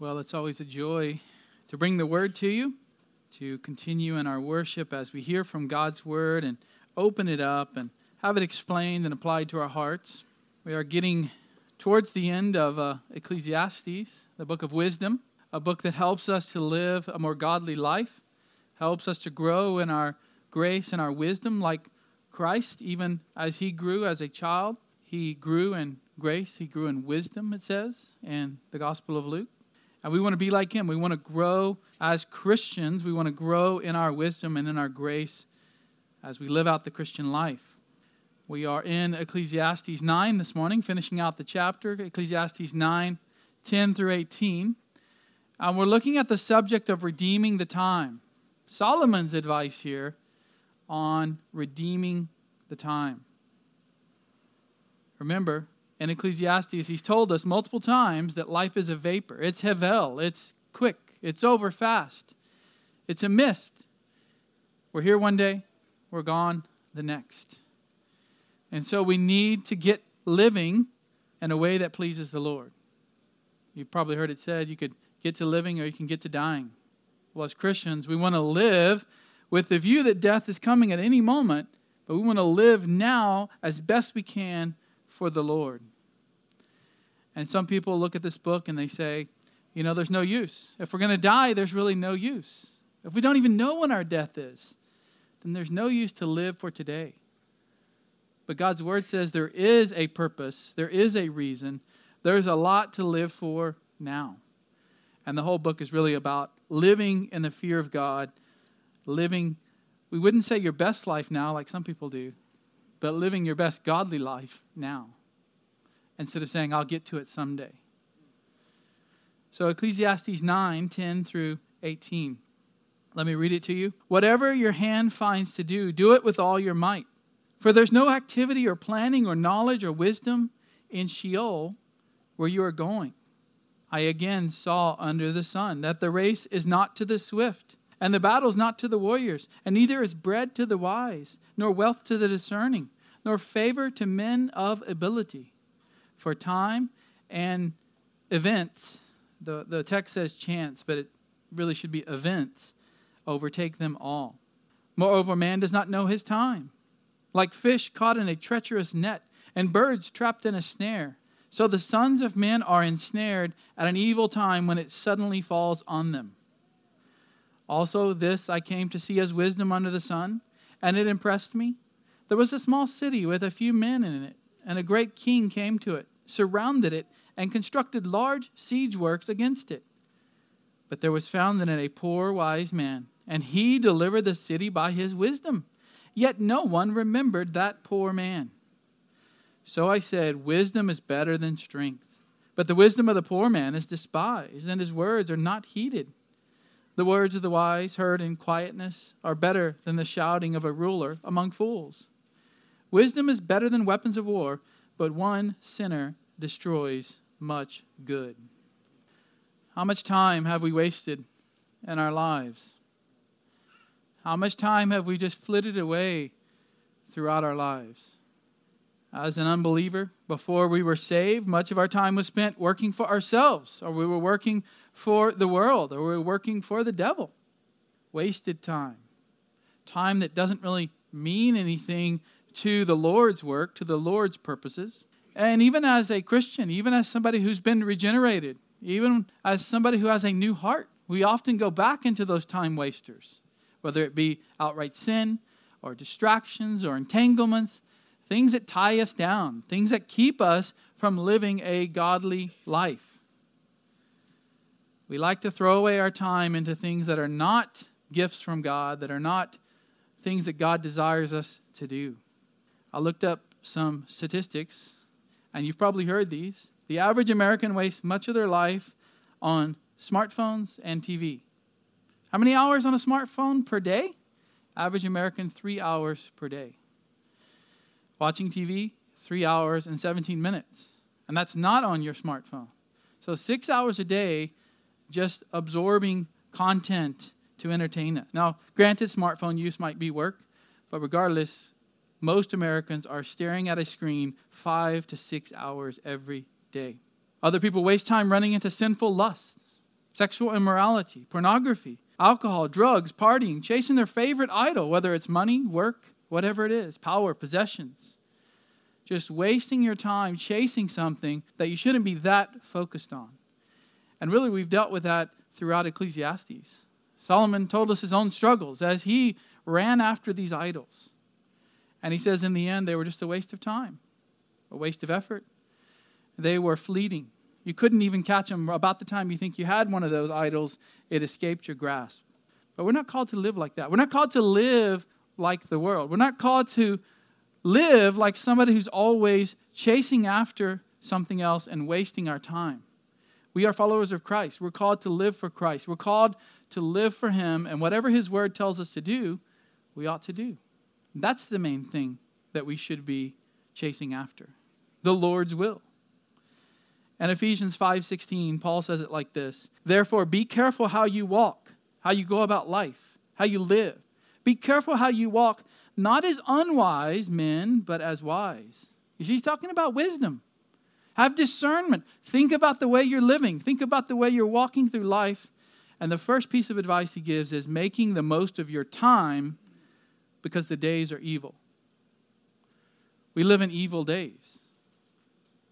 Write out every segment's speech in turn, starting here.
Well, it's always a joy to bring the word to you, to continue in our worship as we hear from God's word and open it up and have it explained and applied to our hearts. We are getting towards the end of uh, Ecclesiastes, the book of wisdom, a book that helps us to live a more godly life, helps us to grow in our grace and our wisdom like Christ, even as he grew as a child. He grew in grace, he grew in wisdom, it says in the Gospel of Luke. And we want to be like him. We want to grow as Christians. We want to grow in our wisdom and in our grace as we live out the Christian life. We are in Ecclesiastes 9 this morning, finishing out the chapter, Ecclesiastes 9, 10 through 18. And we're looking at the subject of redeeming the time. Solomon's advice here on redeeming the time. Remember, in Ecclesiastes, he's told us multiple times that life is a vapor. It's hevel, it's quick, it's over fast, it's a mist. We're here one day, we're gone the next. And so we need to get living in a way that pleases the Lord. You've probably heard it said you could get to living or you can get to dying. Well, as Christians, we want to live with the view that death is coming at any moment, but we want to live now as best we can for the Lord. And some people look at this book and they say, you know, there's no use. If we're going to die, there's really no use. If we don't even know when our death is, then there's no use to live for today. But God's word says there is a purpose, there is a reason, there's a lot to live for now. And the whole book is really about living in the fear of God, living, we wouldn't say your best life now like some people do, but living your best godly life now instead of saying, I'll get to it someday. So, Ecclesiastes 9 10 through 18. Let me read it to you. Whatever your hand finds to do, do it with all your might. For there's no activity or planning or knowledge or wisdom in Sheol where you are going. I again saw under the sun that the race is not to the swift, and the battle is not to the warriors, and neither is bread to the wise, nor wealth to the discerning, nor favor to men of ability. For time and events, the, the text says chance, but it really should be events, overtake them all. Moreover, man does not know his time. Like fish caught in a treacherous net, and birds trapped in a snare, so the sons of men are ensnared at an evil time when it suddenly falls on them. Also, this I came to see as wisdom under the sun, and it impressed me. There was a small city with a few men in it, and a great king came to it, surrounded it, and constructed large siege works against it. But there was found in it a poor wise man, and he delivered the city by his wisdom. Yet no one remembered that poor man. So I said, Wisdom is better than strength. But the wisdom of the poor man is despised, and his words are not heeded. The words of the wise, heard in quietness, are better than the shouting of a ruler among fools. Wisdom is better than weapons of war, but one sinner destroys much good. How much time have we wasted in our lives? How much time have we just flitted away throughout our lives? As an unbeliever, before we were saved, much of our time was spent working for ourselves, or we were working for the world, or we were working for the devil. Wasted time. Time that doesn't really mean anything to the Lord's work, to the Lord's purposes. And even as a Christian, even as somebody who's been regenerated, even as somebody who has a new heart, we often go back into those time wasters, whether it be outright sin or distractions or entanglements, things that tie us down, things that keep us from living a godly life. We like to throw away our time into things that are not gifts from God, that are not things that God desires us to do. I looked up some statistics, and you've probably heard these. The average American wastes much of their life on smartphones and TV. How many hours on a smartphone per day? Average American, three hours per day. Watching TV, three hours and 17 minutes. And that's not on your smartphone. So, six hours a day just absorbing content to entertain us. Now, granted, smartphone use might be work, but regardless, most Americans are staring at a screen five to six hours every day. Other people waste time running into sinful lusts, sexual immorality, pornography, alcohol, drugs, partying, chasing their favorite idol, whether it's money, work, whatever it is, power, possessions. Just wasting your time chasing something that you shouldn't be that focused on. And really, we've dealt with that throughout Ecclesiastes. Solomon told us his own struggles as he ran after these idols. And he says, in the end, they were just a waste of time, a waste of effort. They were fleeting. You couldn't even catch them. About the time you think you had one of those idols, it escaped your grasp. But we're not called to live like that. We're not called to live like the world. We're not called to live like somebody who's always chasing after something else and wasting our time. We are followers of Christ. We're called to live for Christ. We're called to live for Him, and whatever His Word tells us to do, we ought to do. That's the main thing that we should be chasing after the Lord's will. And Ephesians 5:16, Paul says it like this: "Therefore be careful how you walk, how you go about life, how you live. Be careful how you walk, not as unwise men, but as wise." You see, he's talking about wisdom. Have discernment. Think about the way you're living. Think about the way you're walking through life. And the first piece of advice he gives is making the most of your time because the days are evil. We live in evil days.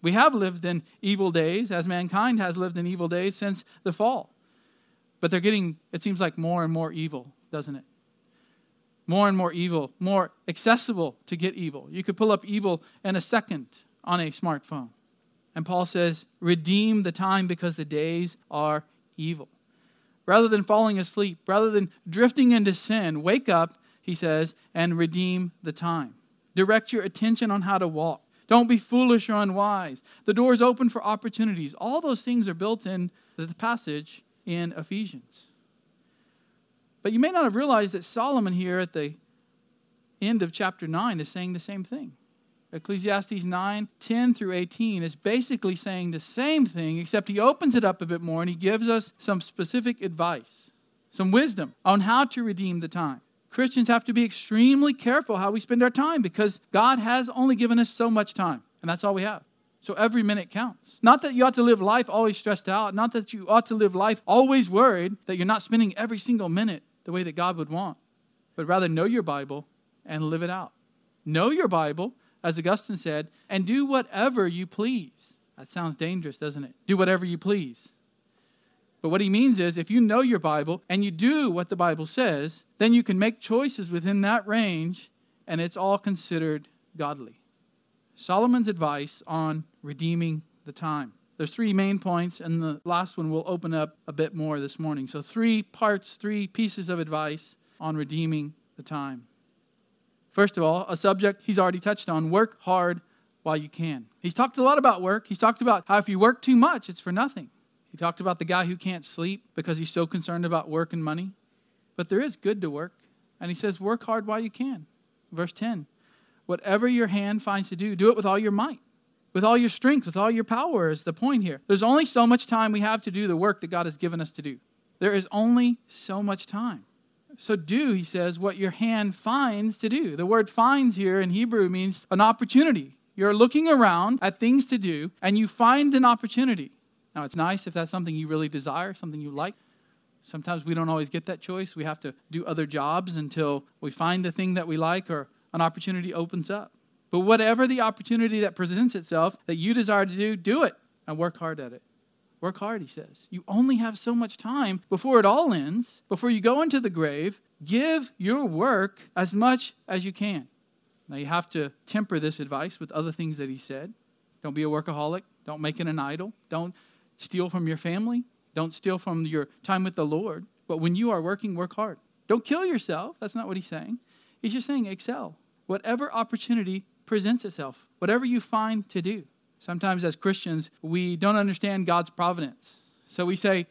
We have lived in evil days, as mankind has lived in evil days since the fall. But they're getting, it seems like, more and more evil, doesn't it? More and more evil, more accessible to get evil. You could pull up evil in a second on a smartphone. And Paul says, redeem the time because the days are evil. Rather than falling asleep, rather than drifting into sin, wake up, he says, and redeem the time. Direct your attention on how to walk. Don't be foolish or unwise. The door is open for opportunities. All those things are built in the passage in Ephesians. But you may not have realized that Solomon here at the end of chapter 9 is saying the same thing. Ecclesiastes 9, 10 through 18 is basically saying the same thing, except he opens it up a bit more and he gives us some specific advice, some wisdom on how to redeem the time. Christians have to be extremely careful how we spend our time because God has only given us so much time, and that's all we have. So every minute counts. Not that you ought to live life always stressed out, not that you ought to live life always worried that you're not spending every single minute the way that God would want, but rather know your Bible and live it out. Know your Bible, as Augustine said, and do whatever you please. That sounds dangerous, doesn't it? Do whatever you please. But what he means is if you know your Bible and you do what the Bible says, then you can make choices within that range and it's all considered godly. Solomon's advice on redeeming the time. There's three main points, and the last one will open up a bit more this morning. So, three parts, three pieces of advice on redeeming the time. First of all, a subject he's already touched on work hard while you can. He's talked a lot about work. He's talked about how if you work too much, it's for nothing. He talked about the guy who can't sleep because he's so concerned about work and money. But there is good to work. And he says, work hard while you can. Verse 10 Whatever your hand finds to do, do it with all your might, with all your strength, with all your power, is the point here. There's only so much time we have to do the work that God has given us to do. There is only so much time. So do, he says, what your hand finds to do. The word finds here in Hebrew means an opportunity. You're looking around at things to do, and you find an opportunity. Now, it's nice if that's something you really desire, something you like. Sometimes we don't always get that choice. We have to do other jobs until we find the thing that we like or an opportunity opens up. But whatever the opportunity that presents itself that you desire to do, do it and work hard at it. Work hard, he says. You only have so much time before it all ends, before you go into the grave. Give your work as much as you can. Now, you have to temper this advice with other things that he said. Don't be a workaholic. Don't make it an idol. Don't steal from your family. Don't steal from your time with the Lord. But when you are working, work hard. Don't kill yourself. That's not what he's saying. He's just saying excel. Whatever opportunity presents itself, whatever you find to do. Sometimes as Christians, we don't understand God's providence. So we say,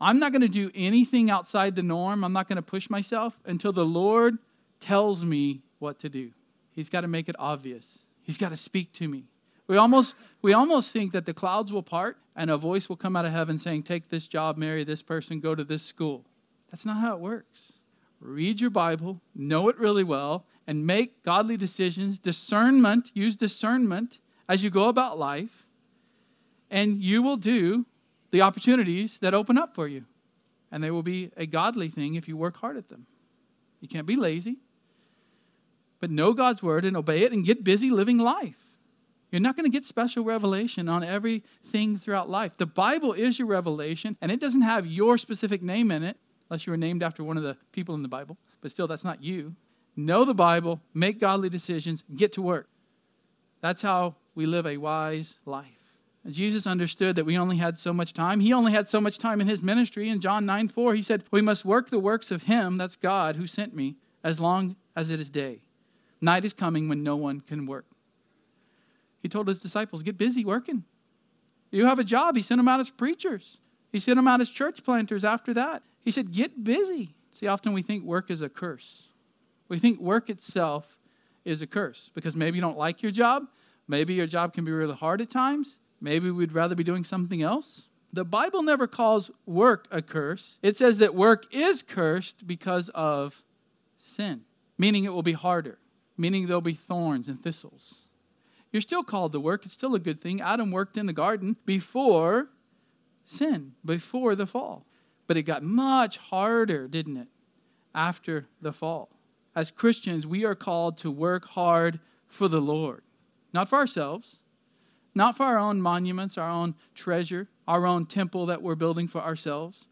I'm not going to do anything outside the norm. I'm not going to push myself until the Lord tells me what to do. He's got to make it obvious. He's got to speak to me. We almost, we almost think that the clouds will part and a voice will come out of heaven saying, Take this job, marry this person, go to this school. That's not how it works. Read your Bible, know it really well, and make godly decisions. Discernment, use discernment as you go about life, and you will do the opportunities that open up for you. And they will be a godly thing if you work hard at them. You can't be lazy, but know God's word and obey it and get busy living life. You're not going to get special revelation on everything throughout life. The Bible is your revelation, and it doesn't have your specific name in it, unless you were named after one of the people in the Bible. But still, that's not you. Know the Bible, make godly decisions, get to work. That's how we live a wise life. Jesus understood that we only had so much time. He only had so much time in his ministry. In John 9 4, he said, We must work the works of him, that's God, who sent me, as long as it is day. Night is coming when no one can work. He told his disciples, Get busy working. You have a job. He sent them out as preachers, he sent them out as church planters after that. He said, Get busy. See, often we think work is a curse. We think work itself is a curse because maybe you don't like your job. Maybe your job can be really hard at times. Maybe we'd rather be doing something else. The Bible never calls work a curse. It says that work is cursed because of sin, meaning it will be harder, meaning there'll be thorns and thistles. You're still called to work. It's still a good thing. Adam worked in the garden before sin, before the fall. But it got much harder, didn't it, after the fall? As Christians, we are called to work hard for the Lord, not for ourselves, not for our own monuments, our own treasure, our own temple that we're building for ourselves,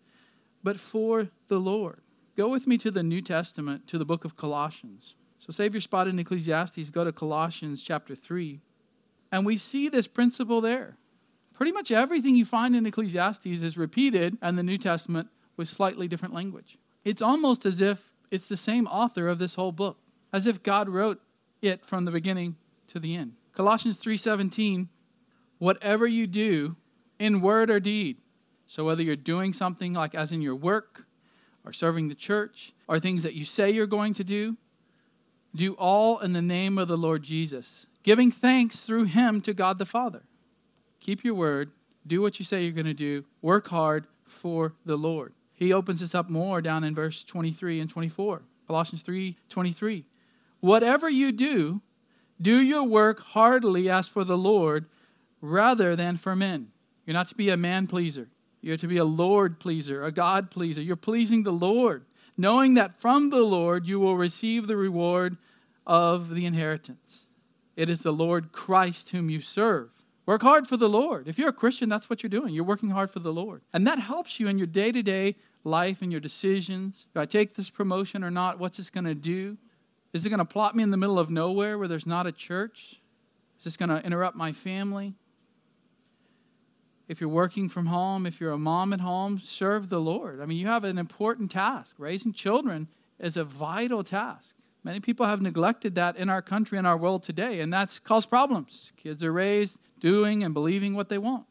but for the Lord. Go with me to the New Testament, to the book of Colossians. So save your spot in Ecclesiastes, go to Colossians chapter 3. And we see this principle there. Pretty much everything you find in Ecclesiastes is repeated in the New Testament with slightly different language. It's almost as if it's the same author of this whole book, as if God wrote it from the beginning to the end. Colossians 3:17 Whatever you do in word or deed, so whether you're doing something like as in your work or serving the church or things that you say you're going to do, do all in the name of the Lord Jesus, giving thanks through him to God the Father. Keep your word, do what you say you're going to do, work hard for the Lord. He opens this up more down in verse 23 and 24. Colossians 3 23. Whatever you do, do your work heartily as for the Lord rather than for men. You're not to be a man pleaser. You're to be a Lord pleaser, a God pleaser. You're pleasing the Lord, knowing that from the Lord you will receive the reward of the inheritance. It is the Lord Christ whom you serve. Work hard for the Lord. If you're a Christian, that's what you're doing. You're working hard for the Lord. And that helps you in your day to day life and your decisions. Do I take this promotion or not? What's this going to do? Is it going to plot me in the middle of nowhere where there's not a church? Is this going to interrupt my family? If you're working from home, if you're a mom at home, serve the Lord. I mean, you have an important task. Raising children is a vital task. Many people have neglected that in our country and our world today, and that's caused problems. Kids are raised doing and believing what they want.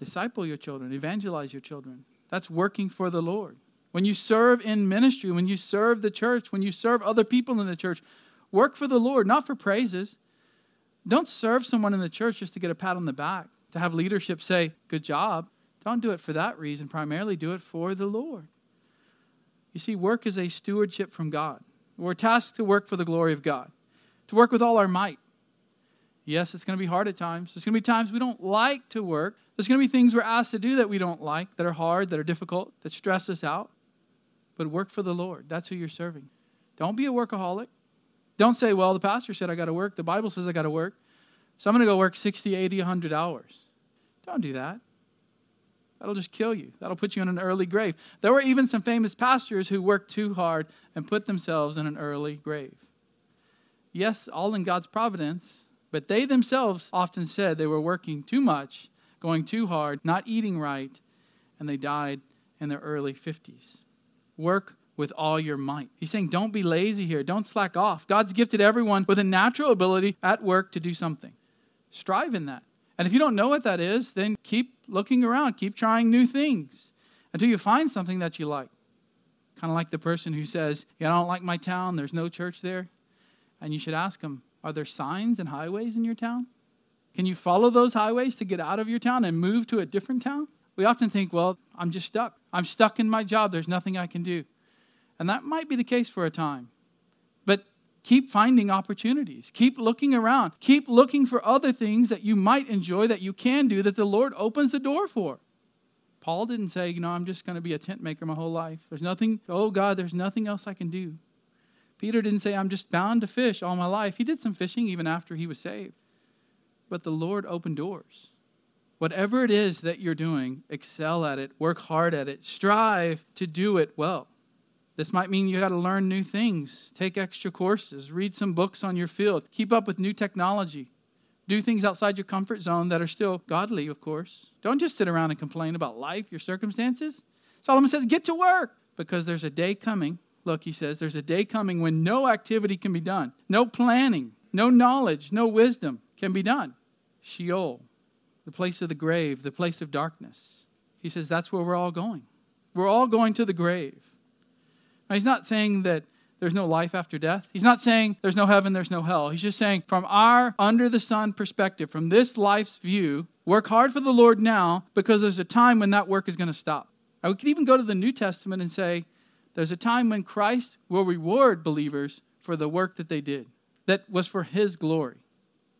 Disciple your children, evangelize your children. That's working for the Lord. When you serve in ministry, when you serve the church, when you serve other people in the church, work for the Lord, not for praises. Don't serve someone in the church just to get a pat on the back, to have leadership say, Good job. Don't do it for that reason. Primarily do it for the Lord. You see, work is a stewardship from God. We're tasked to work for the glory of God, to work with all our might. Yes, it's going to be hard at times. There's going to be times we don't like to work. There's going to be things we're asked to do that we don't like, that are hard, that are difficult, that stress us out. But work for the Lord. That's who you're serving. Don't be a workaholic. Don't say, well, the pastor said I got to work. The Bible says I got to work. So I'm going to go work 60, 80, 100 hours. Don't do that. That'll just kill you. That'll put you in an early grave. There were even some famous pastors who worked too hard and put themselves in an early grave. Yes, all in God's providence, but they themselves often said they were working too much, going too hard, not eating right, and they died in their early 50s. Work with all your might. He's saying, don't be lazy here. Don't slack off. God's gifted everyone with a natural ability at work to do something. Strive in that. And if you don't know what that is, then keep looking around, keep trying new things until you find something that you like. Kind of like the person who says, Yeah, I don't like my town, there's no church there. And you should ask them, Are there signs and highways in your town? Can you follow those highways to get out of your town and move to a different town? We often think, Well, I'm just stuck. I'm stuck in my job, there's nothing I can do. And that might be the case for a time. Keep finding opportunities. Keep looking around. Keep looking for other things that you might enjoy that you can do that the Lord opens the door for. Paul didn't say, you know, I'm just going to be a tent maker my whole life. There's nothing, oh God, there's nothing else I can do. Peter didn't say, I'm just bound to fish all my life. He did some fishing even after he was saved. But the Lord opened doors. Whatever it is that you're doing, excel at it, work hard at it, strive to do it well. This might mean you got to learn new things, take extra courses, read some books on your field, keep up with new technology, do things outside your comfort zone that are still godly, of course. Don't just sit around and complain about life, your circumstances. Solomon says, get to work because there's a day coming Look, he says, there's a day coming when no activity can be done, no planning, no knowledge, no wisdom can be done. Sheol, the place of the grave, the place of darkness. He says that's where we're all going. We're all going to the grave. Now, he's not saying that there's no life after death. He's not saying there's no heaven, there's no hell. He's just saying, from our under the sun perspective, from this life's view, work hard for the Lord now because there's a time when that work is going to stop. Now, we could even go to the New Testament and say, there's a time when Christ will reward believers for the work that they did, that was for His glory.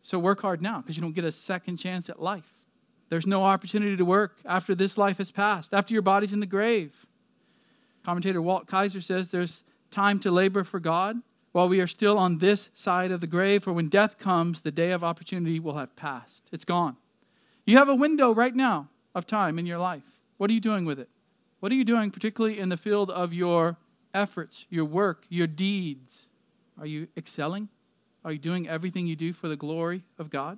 So work hard now because you don't get a second chance at life. There's no opportunity to work after this life has passed, after your body's in the grave. Commentator Walt Kaiser says there's time to labor for God while we are still on this side of the grave, for when death comes, the day of opportunity will have passed. It's gone. You have a window right now of time in your life. What are you doing with it? What are you doing, particularly in the field of your efforts, your work, your deeds? Are you excelling? Are you doing everything you do for the glory of God?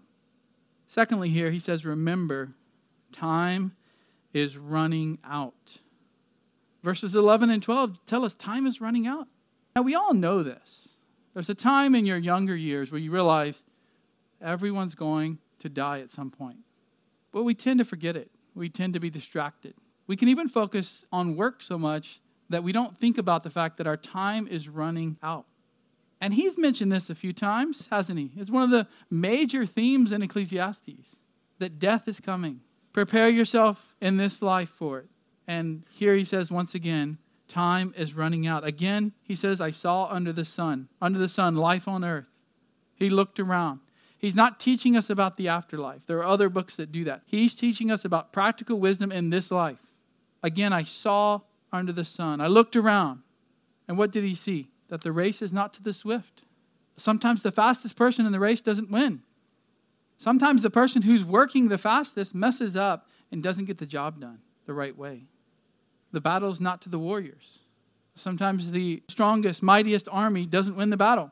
Secondly, here he says, Remember, time is running out. Verses 11 and 12 tell us time is running out. Now, we all know this. There's a time in your younger years where you realize everyone's going to die at some point. But we tend to forget it, we tend to be distracted. We can even focus on work so much that we don't think about the fact that our time is running out. And he's mentioned this a few times, hasn't he? It's one of the major themes in Ecclesiastes that death is coming. Prepare yourself in this life for it. And here he says once again, time is running out. Again, he says, I saw under the sun, under the sun, life on earth. He looked around. He's not teaching us about the afterlife. There are other books that do that. He's teaching us about practical wisdom in this life. Again, I saw under the sun. I looked around. And what did he see? That the race is not to the swift. Sometimes the fastest person in the race doesn't win. Sometimes the person who's working the fastest messes up and doesn't get the job done the right way. The battle is not to the warriors. Sometimes the strongest, mightiest army doesn't win the battle.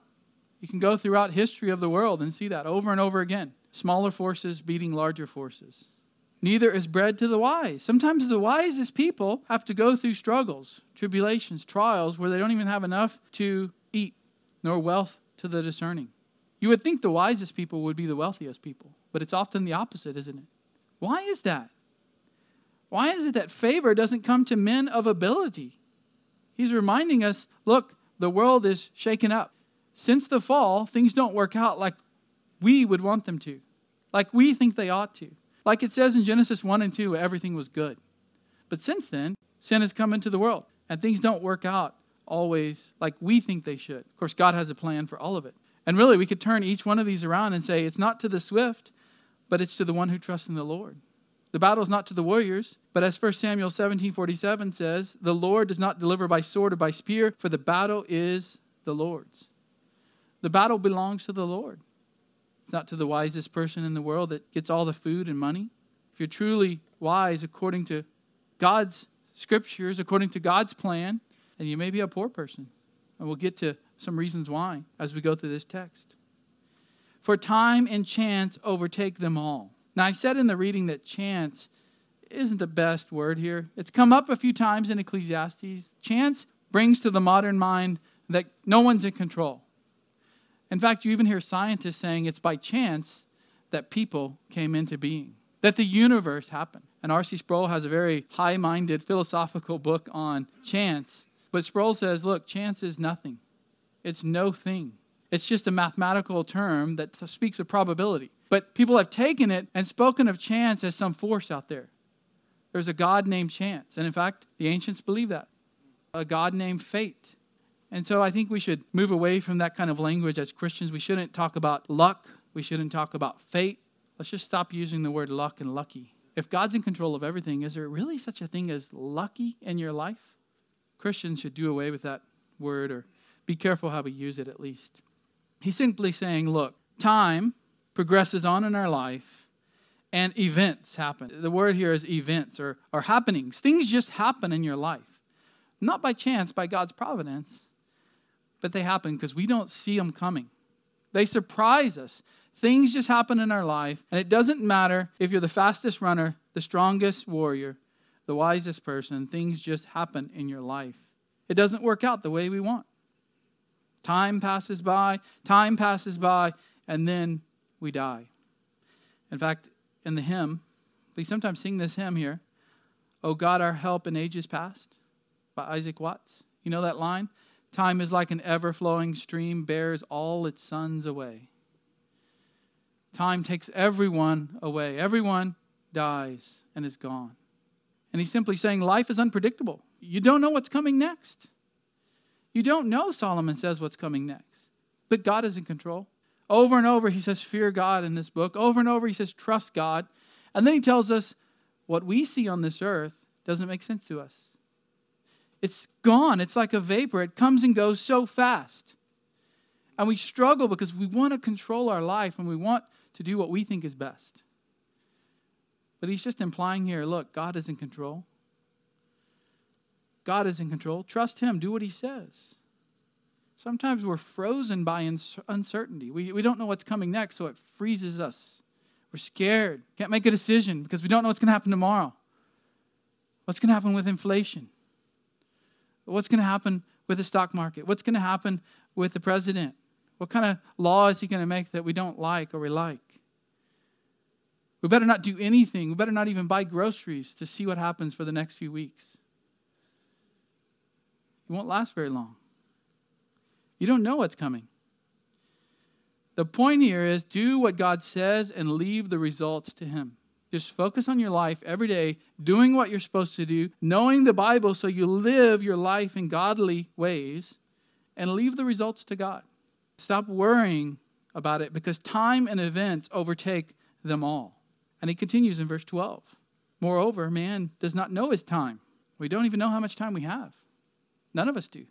You can go throughout history of the world and see that over and over again. Smaller forces beating larger forces neither is bread to the wise. Sometimes the wisest people have to go through struggles, tribulations, trials where they don't even have enough to eat, nor wealth to the discerning. You would think the wisest people would be the wealthiest people, but it's often the opposite, isn't it? Why is that? Why is it that favor doesn't come to men of ability? He's reminding us look, the world is shaken up. Since the fall, things don't work out like we would want them to, like we think they ought to. Like it says in Genesis 1 and 2, everything was good. But since then, sin has come into the world, and things don't work out always like we think they should. Of course, God has a plan for all of it. And really, we could turn each one of these around and say, it's not to the swift, but it's to the one who trusts in the Lord. The battle is not to the warriors, but as 1 Samuel 17 47 says, the Lord does not deliver by sword or by spear, for the battle is the Lord's. The battle belongs to the Lord. It's not to the wisest person in the world that gets all the food and money. If you're truly wise according to God's scriptures, according to God's plan, then you may be a poor person. And we'll get to some reasons why as we go through this text. For time and chance overtake them all. Now, I said in the reading that chance isn't the best word here. It's come up a few times in Ecclesiastes. Chance brings to the modern mind that no one's in control. In fact, you even hear scientists saying it's by chance that people came into being, that the universe happened. And R.C. Sproul has a very high minded philosophical book on chance. But Sproul says, look, chance is nothing, it's no thing. It's just a mathematical term that speaks of probability. But people have taken it and spoken of chance as some force out there. There's a God named chance. And in fact, the ancients believe that. A God named fate. And so I think we should move away from that kind of language as Christians. We shouldn't talk about luck. We shouldn't talk about fate. Let's just stop using the word luck and lucky. If God's in control of everything, is there really such a thing as lucky in your life? Christians should do away with that word or be careful how we use it at least. He's simply saying, look, time progresses on in our life and events happen. The word here is events or, or happenings. Things just happen in your life. Not by chance, by God's providence, but they happen because we don't see them coming. They surprise us. Things just happen in our life, and it doesn't matter if you're the fastest runner, the strongest warrior, the wisest person, things just happen in your life. It doesn't work out the way we want. Time passes by, time passes by, and then we die. In fact, in the hymn, we sometimes sing this hymn here, O God, our help in ages past, by Isaac Watts. You know that line? Time is like an ever flowing stream, bears all its sons away. Time takes everyone away. Everyone dies and is gone. And he's simply saying life is unpredictable. You don't know what's coming next. You don't know, Solomon says, what's coming next. But God is in control. Over and over, he says, fear God in this book. Over and over, he says, trust God. And then he tells us what we see on this earth doesn't make sense to us. It's gone. It's like a vapor. It comes and goes so fast. And we struggle because we want to control our life and we want to do what we think is best. But he's just implying here look, God is in control. God is in control. Trust him. Do what he says. Sometimes we're frozen by uncertainty. We, we don't know what's coming next, so it freezes us. We're scared. Can't make a decision because we don't know what's going to happen tomorrow. What's going to happen with inflation? What's going to happen with the stock market? What's going to happen with the president? What kind of law is he going to make that we don't like or we like? We better not do anything. We better not even buy groceries to see what happens for the next few weeks. It won't last very long. You don't know what's coming. The point here is do what God says and leave the results to Him. Just focus on your life every day, doing what you're supposed to do, knowing the Bible so you live your life in godly ways, and leave the results to God. Stop worrying about it because time and events overtake them all. And he continues in verse 12. Moreover, man does not know his time. We don't even know how much time we have. None of us do.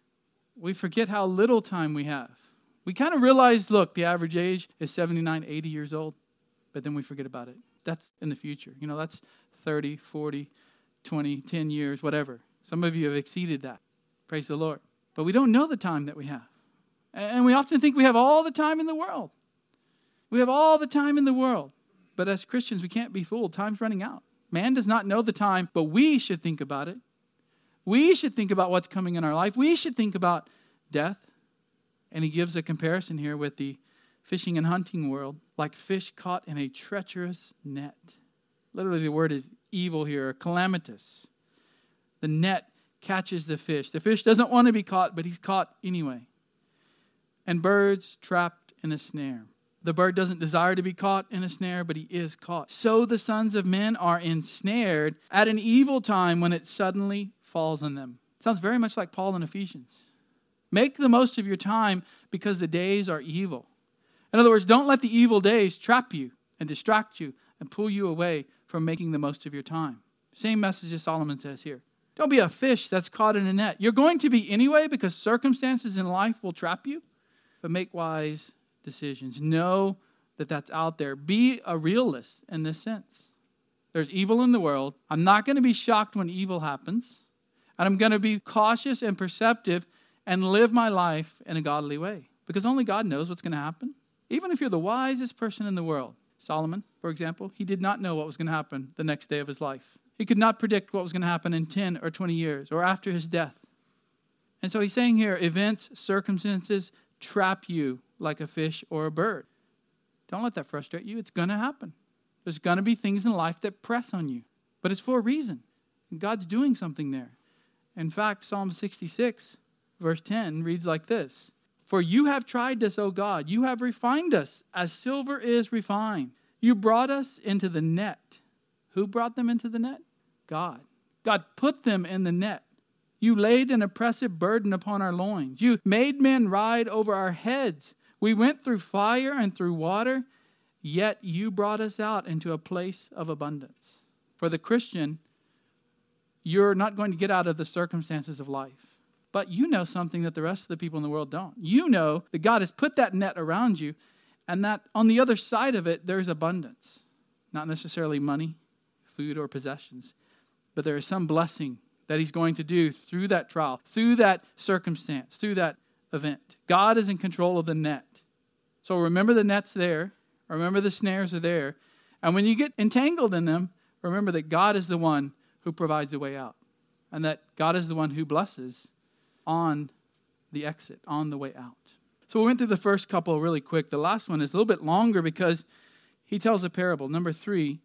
We forget how little time we have. We kind of realize look, the average age is 79, 80 years old, but then we forget about it that's in the future. You know, that's 30, 40, 20, 10 years, whatever. Some of you have exceeded that. Praise the Lord. But we don't know the time that we have. And we often think we have all the time in the world. We have all the time in the world. But as Christians, we can't be fooled. Time's running out. Man does not know the time, but we should think about it. We should think about what's coming in our life. We should think about death. And he gives a comparison here with the fishing and hunting world, like fish caught in a treacherous net. Literally, the word is evil here, calamitous. The net catches the fish. The fish doesn't want to be caught, but he's caught anyway. And birds trapped in a snare. The bird doesn't desire to be caught in a snare, but he is caught. So the sons of men are ensnared at an evil time when it suddenly falls on them. Sounds very much like Paul in Ephesians. Make the most of your time because the days are evil. In other words, don't let the evil days trap you and distract you and pull you away from making the most of your time. Same message as Solomon says here. Don't be a fish that's caught in a net. You're going to be anyway because circumstances in life will trap you, but make wise decisions. Know that that's out there. Be a realist in this sense. There's evil in the world. I'm not going to be shocked when evil happens, and I'm going to be cautious and perceptive and live my life in a godly way because only God knows what's going to happen. Even if you're the wisest person in the world, Solomon, for example, he did not know what was going to happen the next day of his life. He could not predict what was going to happen in 10 or 20 years or after his death. And so he's saying here events, circumstances trap you like a fish or a bird. Don't let that frustrate you. It's going to happen. There's going to be things in life that press on you, but it's for a reason. God's doing something there. In fact, Psalm 66, verse 10 reads like this for you have tried us, O God. You have refined us as silver is refined. You brought us into the net. Who brought them into the net? God. God put them in the net. You laid an oppressive burden upon our loins. You made men ride over our heads. We went through fire and through water, yet you brought us out into a place of abundance. For the Christian, you're not going to get out of the circumstances of life. But you know something that the rest of the people in the world don't. You know that God has put that net around you, and that on the other side of it, there's abundance. Not necessarily money, food, or possessions, but there is some blessing that He's going to do through that trial, through that circumstance, through that event. God is in control of the net. So remember the net's there, remember the snares are there, and when you get entangled in them, remember that God is the one who provides a way out, and that God is the one who blesses on the exit, on the way out. So we went through the first couple really quick. The last one is a little bit longer because he tells a parable. Number three,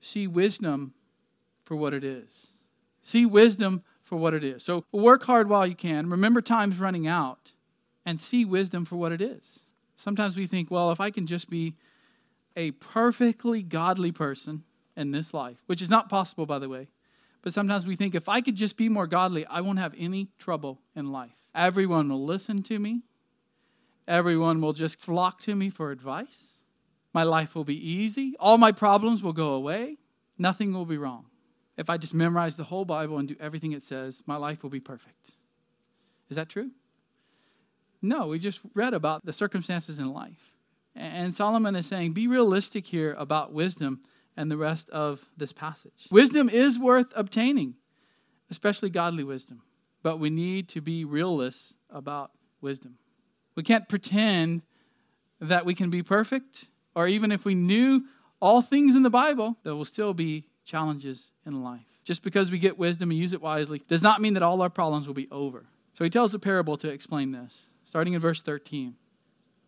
see wisdom for what it is. See wisdom for what it is. So work hard while you can. Remember time's running out and see wisdom for what it is. Sometimes we think, well, if I can just be a perfectly godly person in this life, which is not possible, by the way, but sometimes we think if I could just be more godly, I won't have any trouble in life. Everyone will listen to me, everyone will just flock to me for advice. My life will be easy. All my problems will go away. Nothing will be wrong. If I just memorize the whole Bible and do everything it says, my life will be perfect. Is that true? No, we just read about the circumstances in life. And Solomon is saying, be realistic here about wisdom and the rest of this passage. Wisdom is worth obtaining, especially godly wisdom, but we need to be realists about wisdom. We can't pretend that we can be perfect, or even if we knew all things in the Bible, there will still be challenges in life. Just because we get wisdom and use it wisely does not mean that all our problems will be over. So he tells a parable to explain this, starting in verse 13.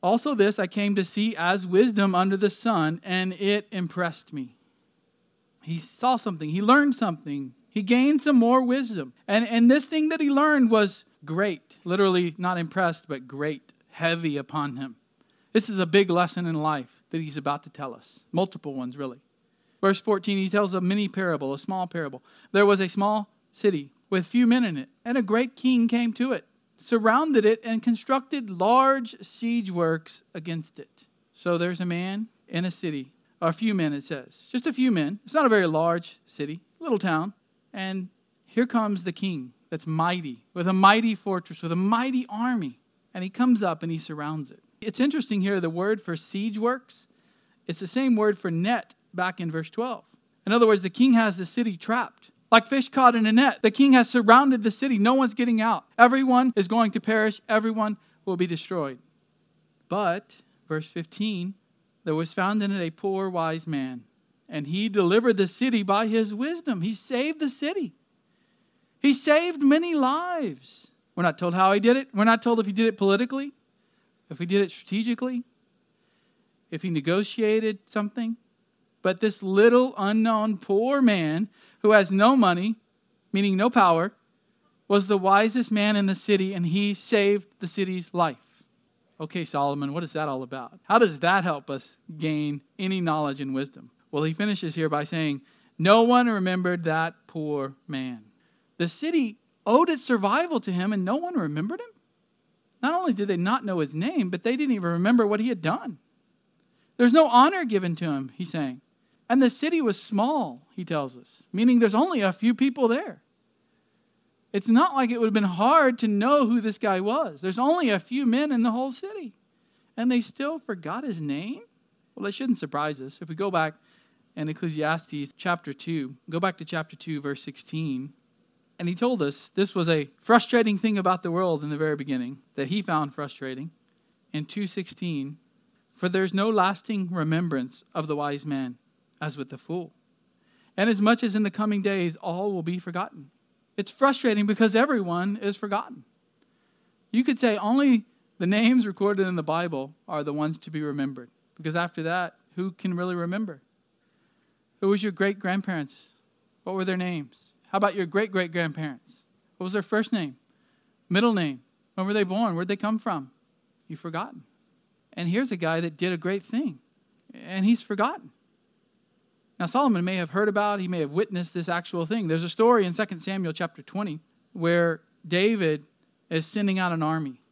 Also, this I came to see as wisdom under the sun, and it impressed me. He saw something, he learned something, he gained some more wisdom. And, and this thing that he learned was great. Literally, not impressed, but great, heavy upon him. This is a big lesson in life that he's about to tell us. Multiple ones, really. Verse 14, he tells a mini parable, a small parable. There was a small city with few men in it, and a great king came to it, surrounded it, and constructed large siege works against it. So there's a man in a city a few men, it says. Just a few men. It's not a very large city, little town. And here comes the king that's mighty, with a mighty fortress, with a mighty army. And he comes up and he surrounds it. It's interesting here, the word for siege works, it's the same word for net back in verse 12. In other words, the king has the city trapped. Like fish caught in a net, the king has surrounded the city. No one's getting out. Everyone is going to perish, everyone will be destroyed. But, verse 15, there was found in it a poor wise man, and he delivered the city by his wisdom. He saved the city. He saved many lives. We're not told how he did it. We're not told if he did it politically, if he did it strategically, if he negotiated something. But this little unknown poor man who has no money, meaning no power, was the wisest man in the city, and he saved the city's life. Okay, Solomon, what is that all about? How does that help us gain any knowledge and wisdom? Well, he finishes here by saying, No one remembered that poor man. The city owed its survival to him, and no one remembered him? Not only did they not know his name, but they didn't even remember what he had done. There's no honor given to him, he's saying. And the city was small, he tells us, meaning there's only a few people there. It's not like it would have been hard to know who this guy was. There's only a few men in the whole city. And they still forgot his name? Well, that shouldn't surprise us. If we go back in Ecclesiastes chapter 2, go back to chapter 2, verse 16. And he told us this was a frustrating thing about the world in the very beginning that he found frustrating. In 2:16, for there's no lasting remembrance of the wise man as with the fool. And as much as in the coming days all will be forgotten. It's frustrating because everyone is forgotten. You could say only the names recorded in the Bible are the ones to be remembered. Because after that, who can really remember? Who was your great grandparents? What were their names? How about your great great grandparents? What was their first name? Middle name? When were they born? Where'd they come from? You've forgotten. And here's a guy that did a great thing, and he's forgotten. Now, Solomon may have heard about, he may have witnessed this actual thing. There's a story in 2 Samuel chapter 20 where David is sending out an army.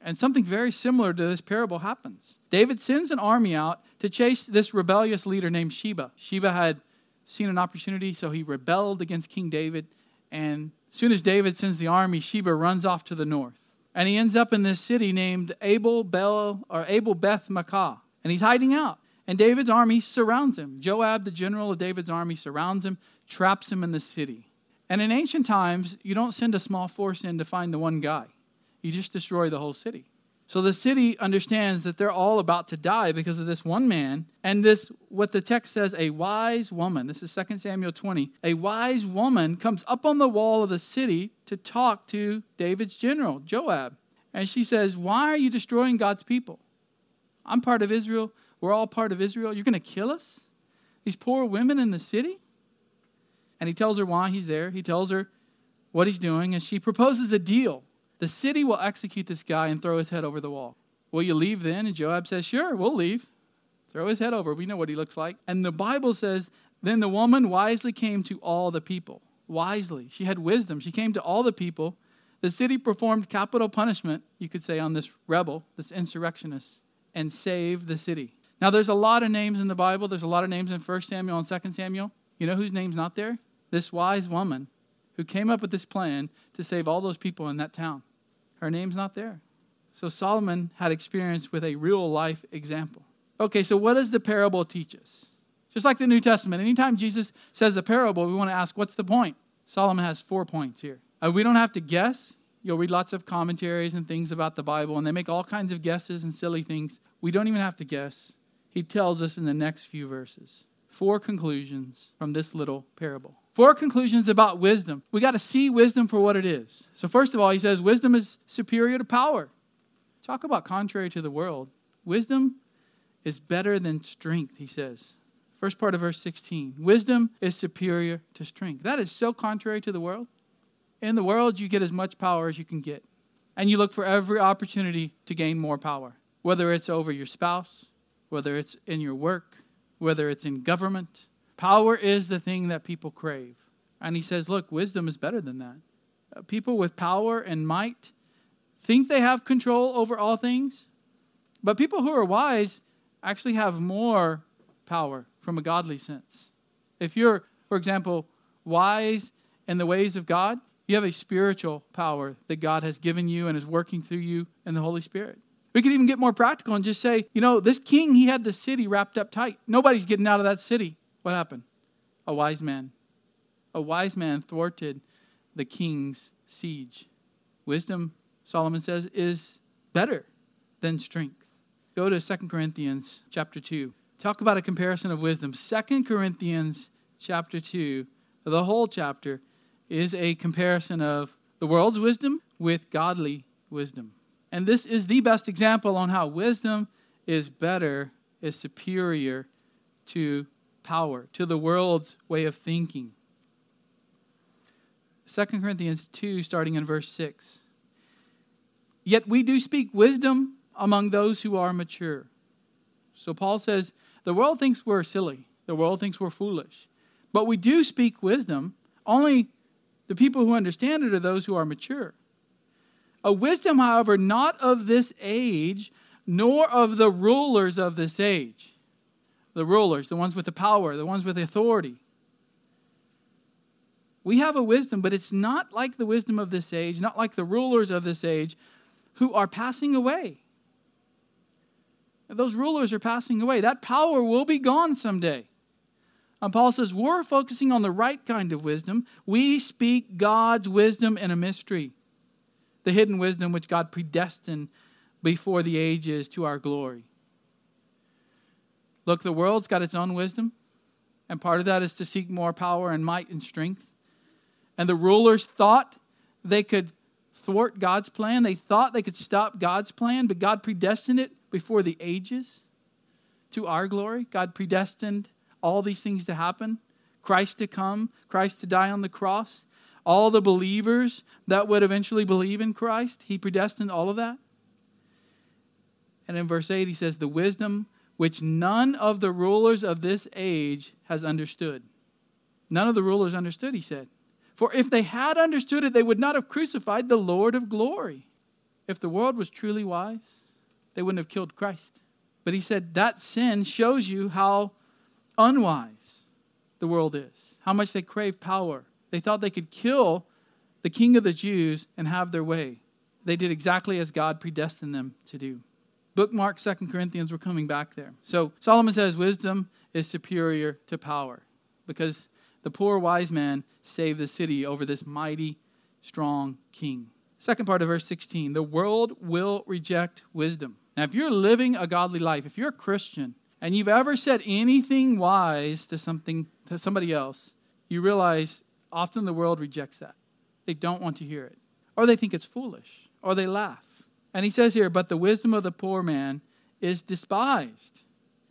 And something very similar to this parable happens. David sends an army out to chase this rebellious leader named Sheba. Sheba had seen an opportunity, so he rebelled against King David. And as soon as David sends the army, Sheba runs off to the north. And he ends up in this city named Abel Bel or Abel Beth Maacah. And he's hiding out. And David's army surrounds him. Joab, the general of David's army, surrounds him, traps him in the city. And in ancient times, you don't send a small force in to find the one guy. You just destroy the whole city. So the city understands that they're all about to die because of this one man and this, what the text says, a wise woman. This is 2 Samuel 20. A wise woman comes up on the wall of the city to talk to David's general, Joab. And she says, Why are you destroying God's people? I'm part of Israel. We're all part of Israel. You're going to kill us? These poor women in the city? And he tells her why he's there. He tells her what he's doing. And she proposes a deal. The city will execute this guy and throw his head over the wall. Will you leave then? And Joab says, Sure, we'll leave. Throw his head over. We know what he looks like. And the Bible says, Then the woman wisely came to all the people. Wisely. She had wisdom. She came to all the people. The city performed capital punishment, you could say, on this rebel, this insurrectionist, and saved the city. Now, there's a lot of names in the Bible. There's a lot of names in 1 Samuel and 2 Samuel. You know whose name's not there? This wise woman who came up with this plan to save all those people in that town. Her name's not there. So Solomon had experience with a real life example. Okay, so what does the parable teach us? Just like the New Testament, anytime Jesus says a parable, we want to ask, what's the point? Solomon has four points here. Uh, we don't have to guess. You'll read lots of commentaries and things about the Bible, and they make all kinds of guesses and silly things. We don't even have to guess. He tells us in the next few verses four conclusions from this little parable. Four conclusions about wisdom. We got to see wisdom for what it is. So, first of all, he says wisdom is superior to power. Talk about contrary to the world. Wisdom is better than strength, he says. First part of verse 16. Wisdom is superior to strength. That is so contrary to the world. In the world, you get as much power as you can get. And you look for every opportunity to gain more power, whether it's over your spouse, whether it's in your work, whether it's in government. Power is the thing that people crave. And he says, look, wisdom is better than that. Uh, people with power and might think they have control over all things, but people who are wise actually have more power from a godly sense. If you're, for example, wise in the ways of God, you have a spiritual power that God has given you and is working through you in the Holy Spirit. We could even get more practical and just say, you know, this king, he had the city wrapped up tight. Nobody's getting out of that city. What happened? A wise man. A wise man thwarted the king's siege. Wisdom, Solomon says, is better than strength. Go to 2 Corinthians chapter 2. Talk about a comparison of wisdom. 2 Corinthians chapter 2, the whole chapter, is a comparison of the world's wisdom with godly wisdom. And this is the best example on how wisdom is better, is superior to power, to the world's way of thinking. 2 Corinthians 2, starting in verse 6. Yet we do speak wisdom among those who are mature. So Paul says, the world thinks we're silly, the world thinks we're foolish. But we do speak wisdom. Only the people who understand it are those who are mature. A wisdom, however, not of this age, nor of the rulers of this age. The rulers, the ones with the power, the ones with authority. We have a wisdom, but it's not like the wisdom of this age, not like the rulers of this age who are passing away. Those rulers are passing away. That power will be gone someday. And Paul says, We're focusing on the right kind of wisdom. We speak God's wisdom in a mystery the hidden wisdom which God predestined before the ages to our glory. Look, the world's got its own wisdom, and part of that is to seek more power and might and strength. And the rulers thought they could thwart God's plan, they thought they could stop God's plan, but God predestined it before the ages to our glory. God predestined all these things to happen Christ to come, Christ to die on the cross, all the believers that would eventually believe in Christ. He predestined all of that. And in verse 8, he says, The wisdom which none of the rulers of this age has understood. None of the rulers understood, he said. For if they had understood it, they would not have crucified the Lord of glory. If the world was truly wise, they wouldn't have killed Christ. But he said that sin shows you how unwise the world is, how much they crave power. They thought they could kill the king of the Jews and have their way. They did exactly as God predestined them to do. Bookmark Second Corinthians, we're coming back there. So Solomon says wisdom is superior to power because the poor wise man saved the city over this mighty, strong king. Second part of verse 16 the world will reject wisdom. Now, if you're living a godly life, if you're a Christian, and you've ever said anything wise to something to somebody else, you realize often the world rejects that. They don't want to hear it. Or they think it's foolish, or they laugh. And he says here, but the wisdom of the poor man is despised,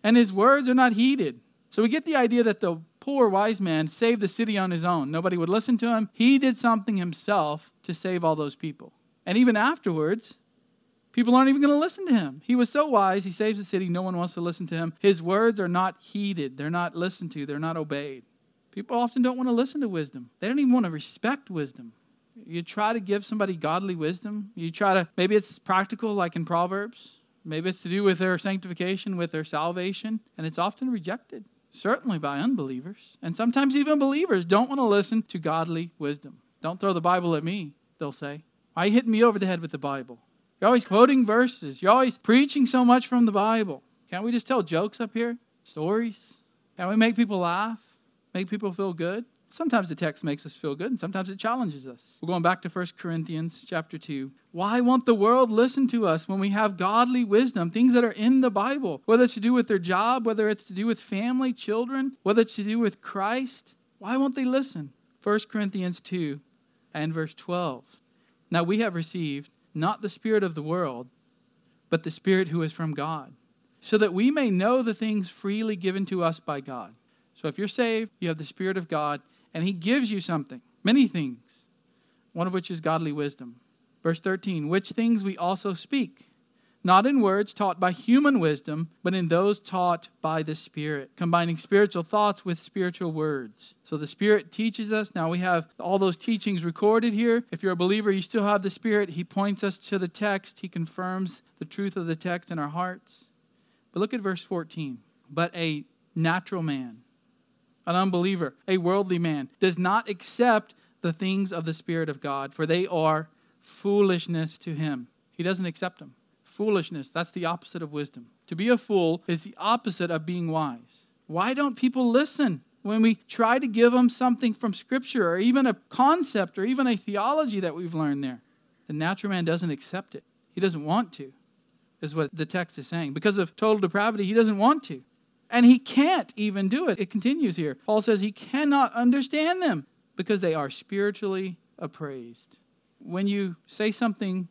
and his words are not heeded. So we get the idea that the poor wise man saved the city on his own. Nobody would listen to him. He did something himself to save all those people. And even afterwards, people aren't even going to listen to him. He was so wise, he saves the city. No one wants to listen to him. His words are not heeded, they're not listened to, they're not obeyed. People often don't want to listen to wisdom, they don't even want to respect wisdom. You try to give somebody godly wisdom. You try to, maybe it's practical, like in Proverbs. Maybe it's to do with their sanctification, with their salvation, and it's often rejected certainly by unbelievers. And sometimes even believers don't want to listen to godly wisdom. Don't throw the Bible at me, they'll say. Why are you hitting me over the head with the Bible? You're always quoting verses. You're always preaching so much from the Bible. Can't we just tell jokes up here? Stories? Can't we make people laugh? Make people feel good? Sometimes the text makes us feel good, and sometimes it challenges us. We're going back to 1 Corinthians chapter 2. Why won't the world listen to us when we have godly wisdom, things that are in the Bible, whether it's to do with their job, whether it's to do with family, children, whether it's to do with Christ? Why won't they listen? 1 Corinthians 2 and verse 12. Now we have received not the Spirit of the world, but the Spirit who is from God, so that we may know the things freely given to us by God. So if you're saved, you have the Spirit of God, and He gives you something, many things, one of which is godly wisdom. Verse 13, which things we also speak, not in words taught by human wisdom, but in those taught by the Spirit, combining spiritual thoughts with spiritual words. So the Spirit teaches us. Now we have all those teachings recorded here. If you're a believer, you still have the Spirit. He points us to the text, He confirms the truth of the text in our hearts. But look at verse 14. But a natural man, an unbeliever, a worldly man, does not accept the things of the Spirit of God, for they are foolishness to him. He doesn't accept them. Foolishness, that's the opposite of wisdom. To be a fool is the opposite of being wise. Why don't people listen when we try to give them something from Scripture or even a concept or even a theology that we've learned there? The natural man doesn't accept it. He doesn't want to, is what the text is saying. Because of total depravity, he doesn't want to. And he can't even do it. It continues here. Paul says he cannot understand them because they are spiritually appraised. When you say something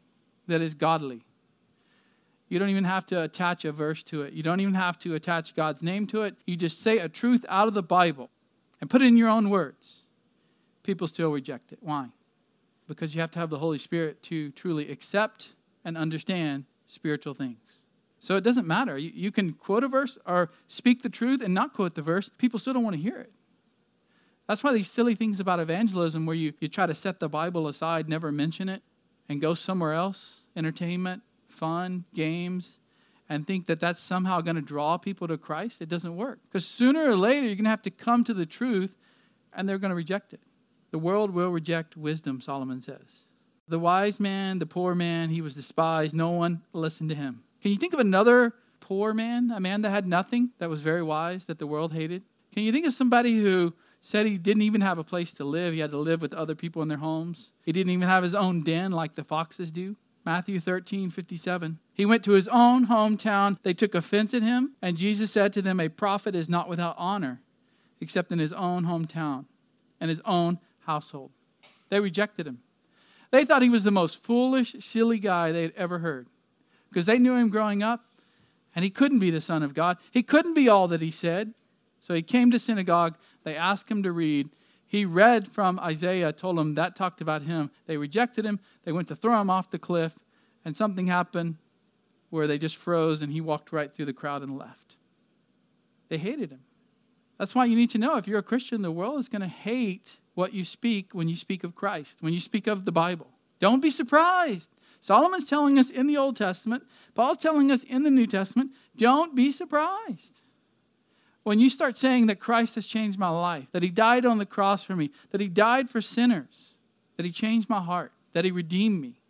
that is godly, you don't even have to attach a verse to it. You don't even have to attach God's name to it. You just say a truth out of the Bible and put it in your own words. People still reject it. Why? Because you have to have the Holy Spirit to truly accept and understand spiritual things. So it doesn't matter. You, you can quote a verse or speak the truth and not quote the verse. People still don't want to hear it. That's why these silly things about evangelism, where you, you try to set the Bible aside, never mention it, and go somewhere else entertainment, fun, games and think that that's somehow going to draw people to Christ, it doesn't work. Because sooner or later, you're going to have to come to the truth and they're going to reject it. The world will reject wisdom, Solomon says. The wise man, the poor man, he was despised. No one listened to him. Can you think of another poor man, a man that had nothing, that was very wise, that the world hated? Can you think of somebody who said he didn't even have a place to live? He had to live with other people in their homes. He didn't even have his own den like the foxes do. Matthew 13, 57. He went to his own hometown. They took offense at him, and Jesus said to them, A prophet is not without honor except in his own hometown and his own household. They rejected him. They thought he was the most foolish, silly guy they had ever heard because they knew him growing up, and he couldn't be the Son of God. He couldn't be all that he said. So he came to synagogue. They asked him to read. He read from Isaiah, told them that talked about him. They rejected him. They went to throw him off the cliff, and something happened where they just froze, and he walked right through the crowd and left. They hated him. That's why you need to know if you're a Christian, the world is going to hate what you speak when you speak of Christ, when you speak of the Bible. Don't be surprised. Solomon's telling us in the Old Testament, Paul's telling us in the New Testament, don't be surprised. When you start saying that Christ has changed my life, that he died on the cross for me, that he died for sinners, that he changed my heart, that he redeemed me,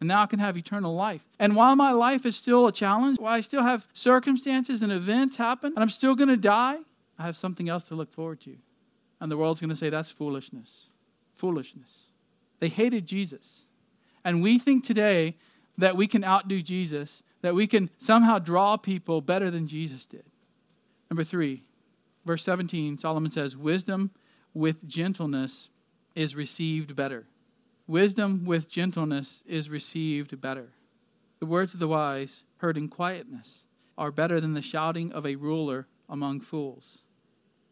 and now I can have eternal life. And while my life is still a challenge, while I still have circumstances and events happen, and I'm still going to die, I have something else to look forward to. And the world's going to say that's foolishness. Foolishness. They hated Jesus. And we think today that we can outdo Jesus, that we can somehow draw people better than Jesus did. Number three, verse 17, Solomon says, Wisdom with gentleness is received better. Wisdom with gentleness is received better. The words of the wise, heard in quietness, are better than the shouting of a ruler among fools.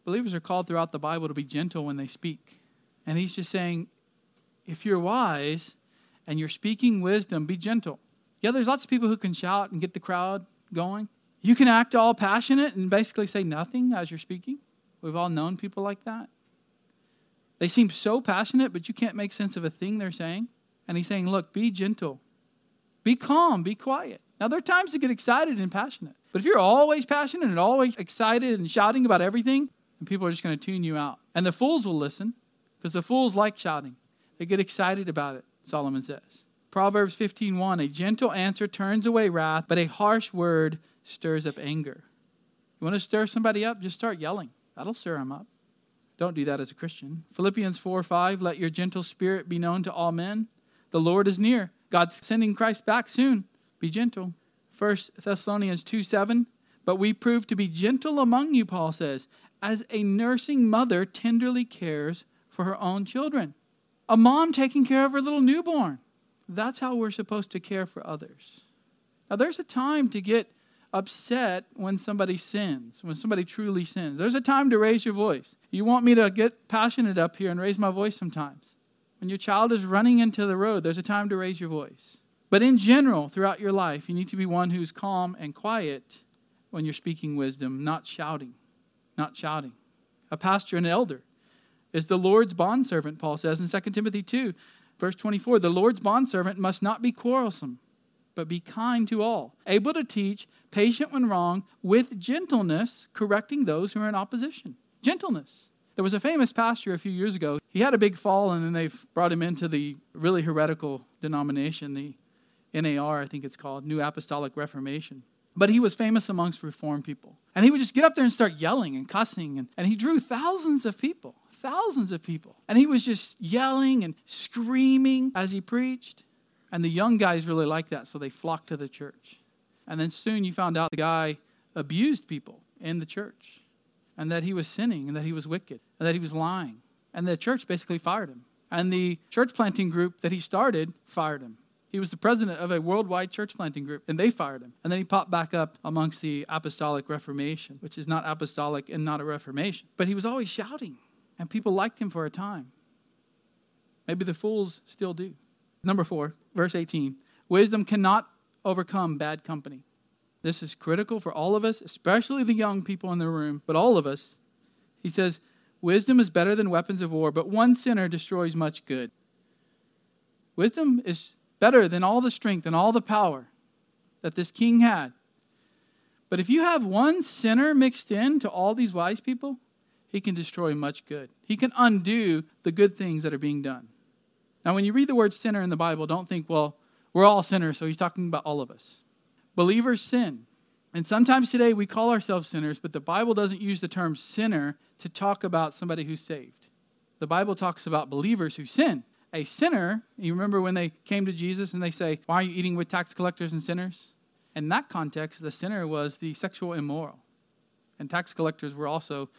Believers are called throughout the Bible to be gentle when they speak. And he's just saying, if you're wise and you're speaking wisdom, be gentle. Yeah, there's lots of people who can shout and get the crowd going. You can act all passionate and basically say nothing as you're speaking. We've all known people like that. They seem so passionate, but you can't make sense of a thing they're saying. And he's saying, look, be gentle, be calm, be quiet. Now, there are times to get excited and passionate. But if you're always passionate and always excited and shouting about everything, then people are just going to tune you out. And the fools will listen because the fools like shouting. They get excited about it, Solomon says. Proverbs 15:1 A gentle answer turns away wrath, but a harsh word stirs up anger. You want to stir somebody up? Just start yelling. That'll stir them up. Don't do that as a Christian. Philippians 4 5, let your gentle spirit be known to all men. The Lord is near. God's sending Christ back soon. Be gentle. 1 Thessalonians 2 7, but we prove to be gentle among you, Paul says, as a nursing mother tenderly cares for her own children. A mom taking care of her little newborn. That's how we're supposed to care for others. Now, there's a time to get upset when somebody sins, when somebody truly sins. There's a time to raise your voice. You want me to get passionate up here and raise my voice sometimes. When your child is running into the road, there's a time to raise your voice. But in general, throughout your life, you need to be one who's calm and quiet when you're speaking wisdom, not shouting. Not shouting. A pastor and elder is the Lord's bondservant, Paul says in 2 Timothy 2, verse 24. The Lord's bondservant must not be quarrelsome but be kind to all, able to teach, patient when wrong, with gentleness, correcting those who are in opposition. Gentleness. There was a famous pastor a few years ago. He had a big fall, and then they brought him into the really heretical denomination, the NAR, I think it's called, New Apostolic Reformation. But he was famous amongst Reformed people. And he would just get up there and start yelling and cussing, and, and he drew thousands of people, thousands of people. And he was just yelling and screaming as he preached. And the young guys really liked that, so they flocked to the church. And then soon you found out the guy abused people in the church, and that he was sinning, and that he was wicked, and that he was lying. And the church basically fired him. And the church planting group that he started fired him. He was the president of a worldwide church planting group, and they fired him. And then he popped back up amongst the Apostolic Reformation, which is not apostolic and not a reformation. But he was always shouting, and people liked him for a time. Maybe the fools still do. Number four, verse 18 wisdom cannot overcome bad company. This is critical for all of us, especially the young people in the room, but all of us. He says, Wisdom is better than weapons of war, but one sinner destroys much good. Wisdom is better than all the strength and all the power that this king had. But if you have one sinner mixed in to all these wise people, he can destroy much good. He can undo the good things that are being done. Now, when you read the word sinner in the Bible, don't think, well, we're all sinners, so he's talking about all of us. Believers sin. And sometimes today we call ourselves sinners, but the Bible doesn't use the term sinner to talk about somebody who's saved. The Bible talks about believers who sin. A sinner, you remember when they came to Jesus and they say, Why are you eating with tax collectors and sinners? In that context, the sinner was the sexual immoral. And tax collectors were also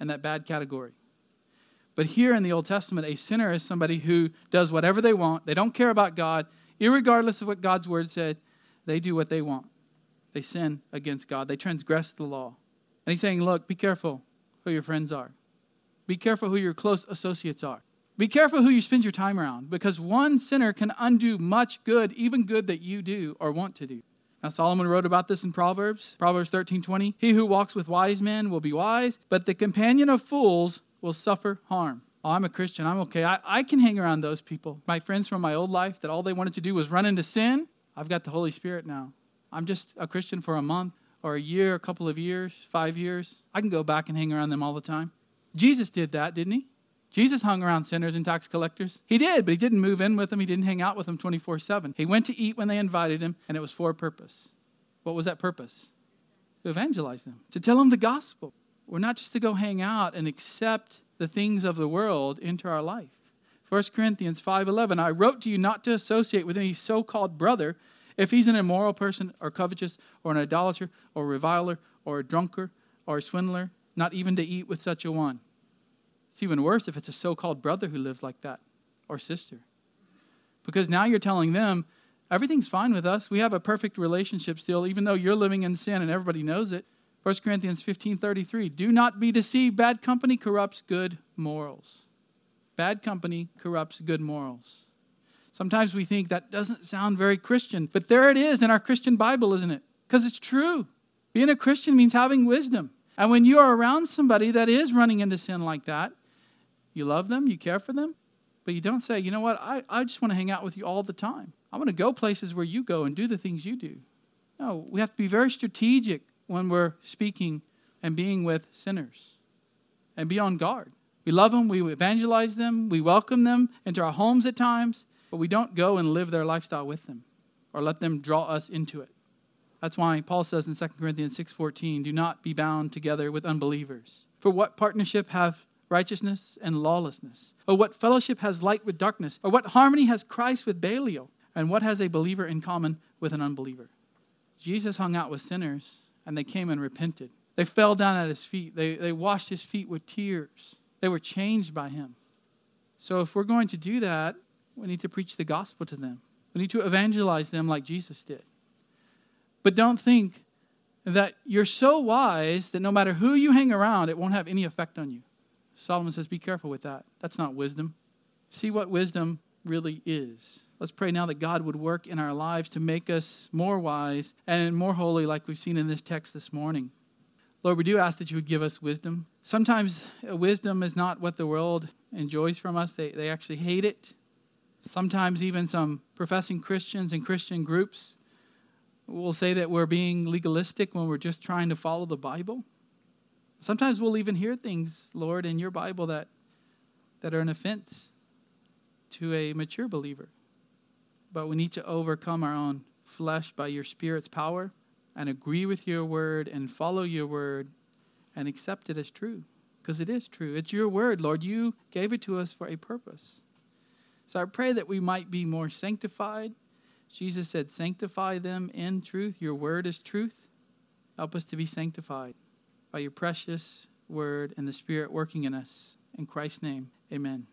in that bad category. But here in the Old Testament, a sinner is somebody who does whatever they want. They don't care about God. Regardless of what God's word said, they do what they want. They sin against God, they transgress the law. And he's saying, Look, be careful who your friends are, be careful who your close associates are. Be careful who you spend your time around because one sinner can undo much good, even good that you do or want to do. Now Solomon wrote about this in Proverbs, Proverbs 13:20. He who walks with wise men will be wise, but the companion of fools will suffer harm. Oh, I'm a Christian. I'm okay. I, I can hang around those people. My friends from my old life that all they wanted to do was run into sin. I've got the Holy Spirit now. I'm just a Christian for a month or a year, a couple of years, five years, I can go back and hang around them all the time. Jesus did that, didn't he? Jesus hung around sinners and tax collectors. He did, but he didn't move in with them. He didn't hang out with them 24 7. He went to eat when they invited him, and it was for a purpose. What was that purpose? To evangelize them, to tell them the gospel. We're not just to go hang out and accept the things of the world into our life. 1 Corinthians 5:11 I wrote to you not to associate with any so-called brother if he's an immoral person or covetous or an idolater or reviler or a drunkard or a swindler, not even to eat with such a one. It's even worse if it's a so-called brother who lives like that or sister. Because now you're telling them everything's fine with us. We have a perfect relationship still even though you're living in sin and everybody knows it. 1 Corinthians 15:33 Do not be deceived bad company corrupts good morals. Bad company corrupts good morals. Sometimes we think that doesn't sound very Christian, but there it is in our Christian Bible, isn't it? Because it's true. Being a Christian means having wisdom. And when you are around somebody that is running into sin like that, you love them, you care for them, but you don't say, you know what, I, I just want to hang out with you all the time. I want to go places where you go and do the things you do. No, we have to be very strategic when we're speaking and being with sinners and be on guard. We love them, we evangelize them, we welcome them into our homes at times, but we don't go and live their lifestyle with them or let them draw us into it. That's why Paul says in 2 Corinthians 6:14, "Do not be bound together with unbelievers. For what partnership have righteousness and lawlessness? Or what fellowship has light with darkness? Or what harmony has Christ with Belial? And what has a believer in common with an unbeliever?" Jesus hung out with sinners and they came and repented. They fell down at his feet. They, they washed his feet with tears. They were changed by him. So if we're going to do that, we need to preach the gospel to them. We need to evangelize them like Jesus did. But don't think that you're so wise that no matter who you hang around, it won't have any effect on you. Solomon says, Be careful with that. That's not wisdom. See what wisdom really is. Let's pray now that God would work in our lives to make us more wise and more holy, like we've seen in this text this morning. Lord, we do ask that you would give us wisdom. Sometimes uh, wisdom is not what the world enjoys from us, they, they actually hate it. Sometimes, even some professing Christians and Christian groups will say that we're being legalistic when we're just trying to follow the Bible. Sometimes we'll even hear things, Lord, in your Bible that, that are an offense to a mature believer. But we need to overcome our own flesh by your Spirit's power and agree with your word and follow your word and accept it as true because it is true. It's your word, Lord. You gave it to us for a purpose. So I pray that we might be more sanctified. Jesus said, Sanctify them in truth. Your word is truth. Help us to be sanctified by your precious word and the Spirit working in us. In Christ's name, amen.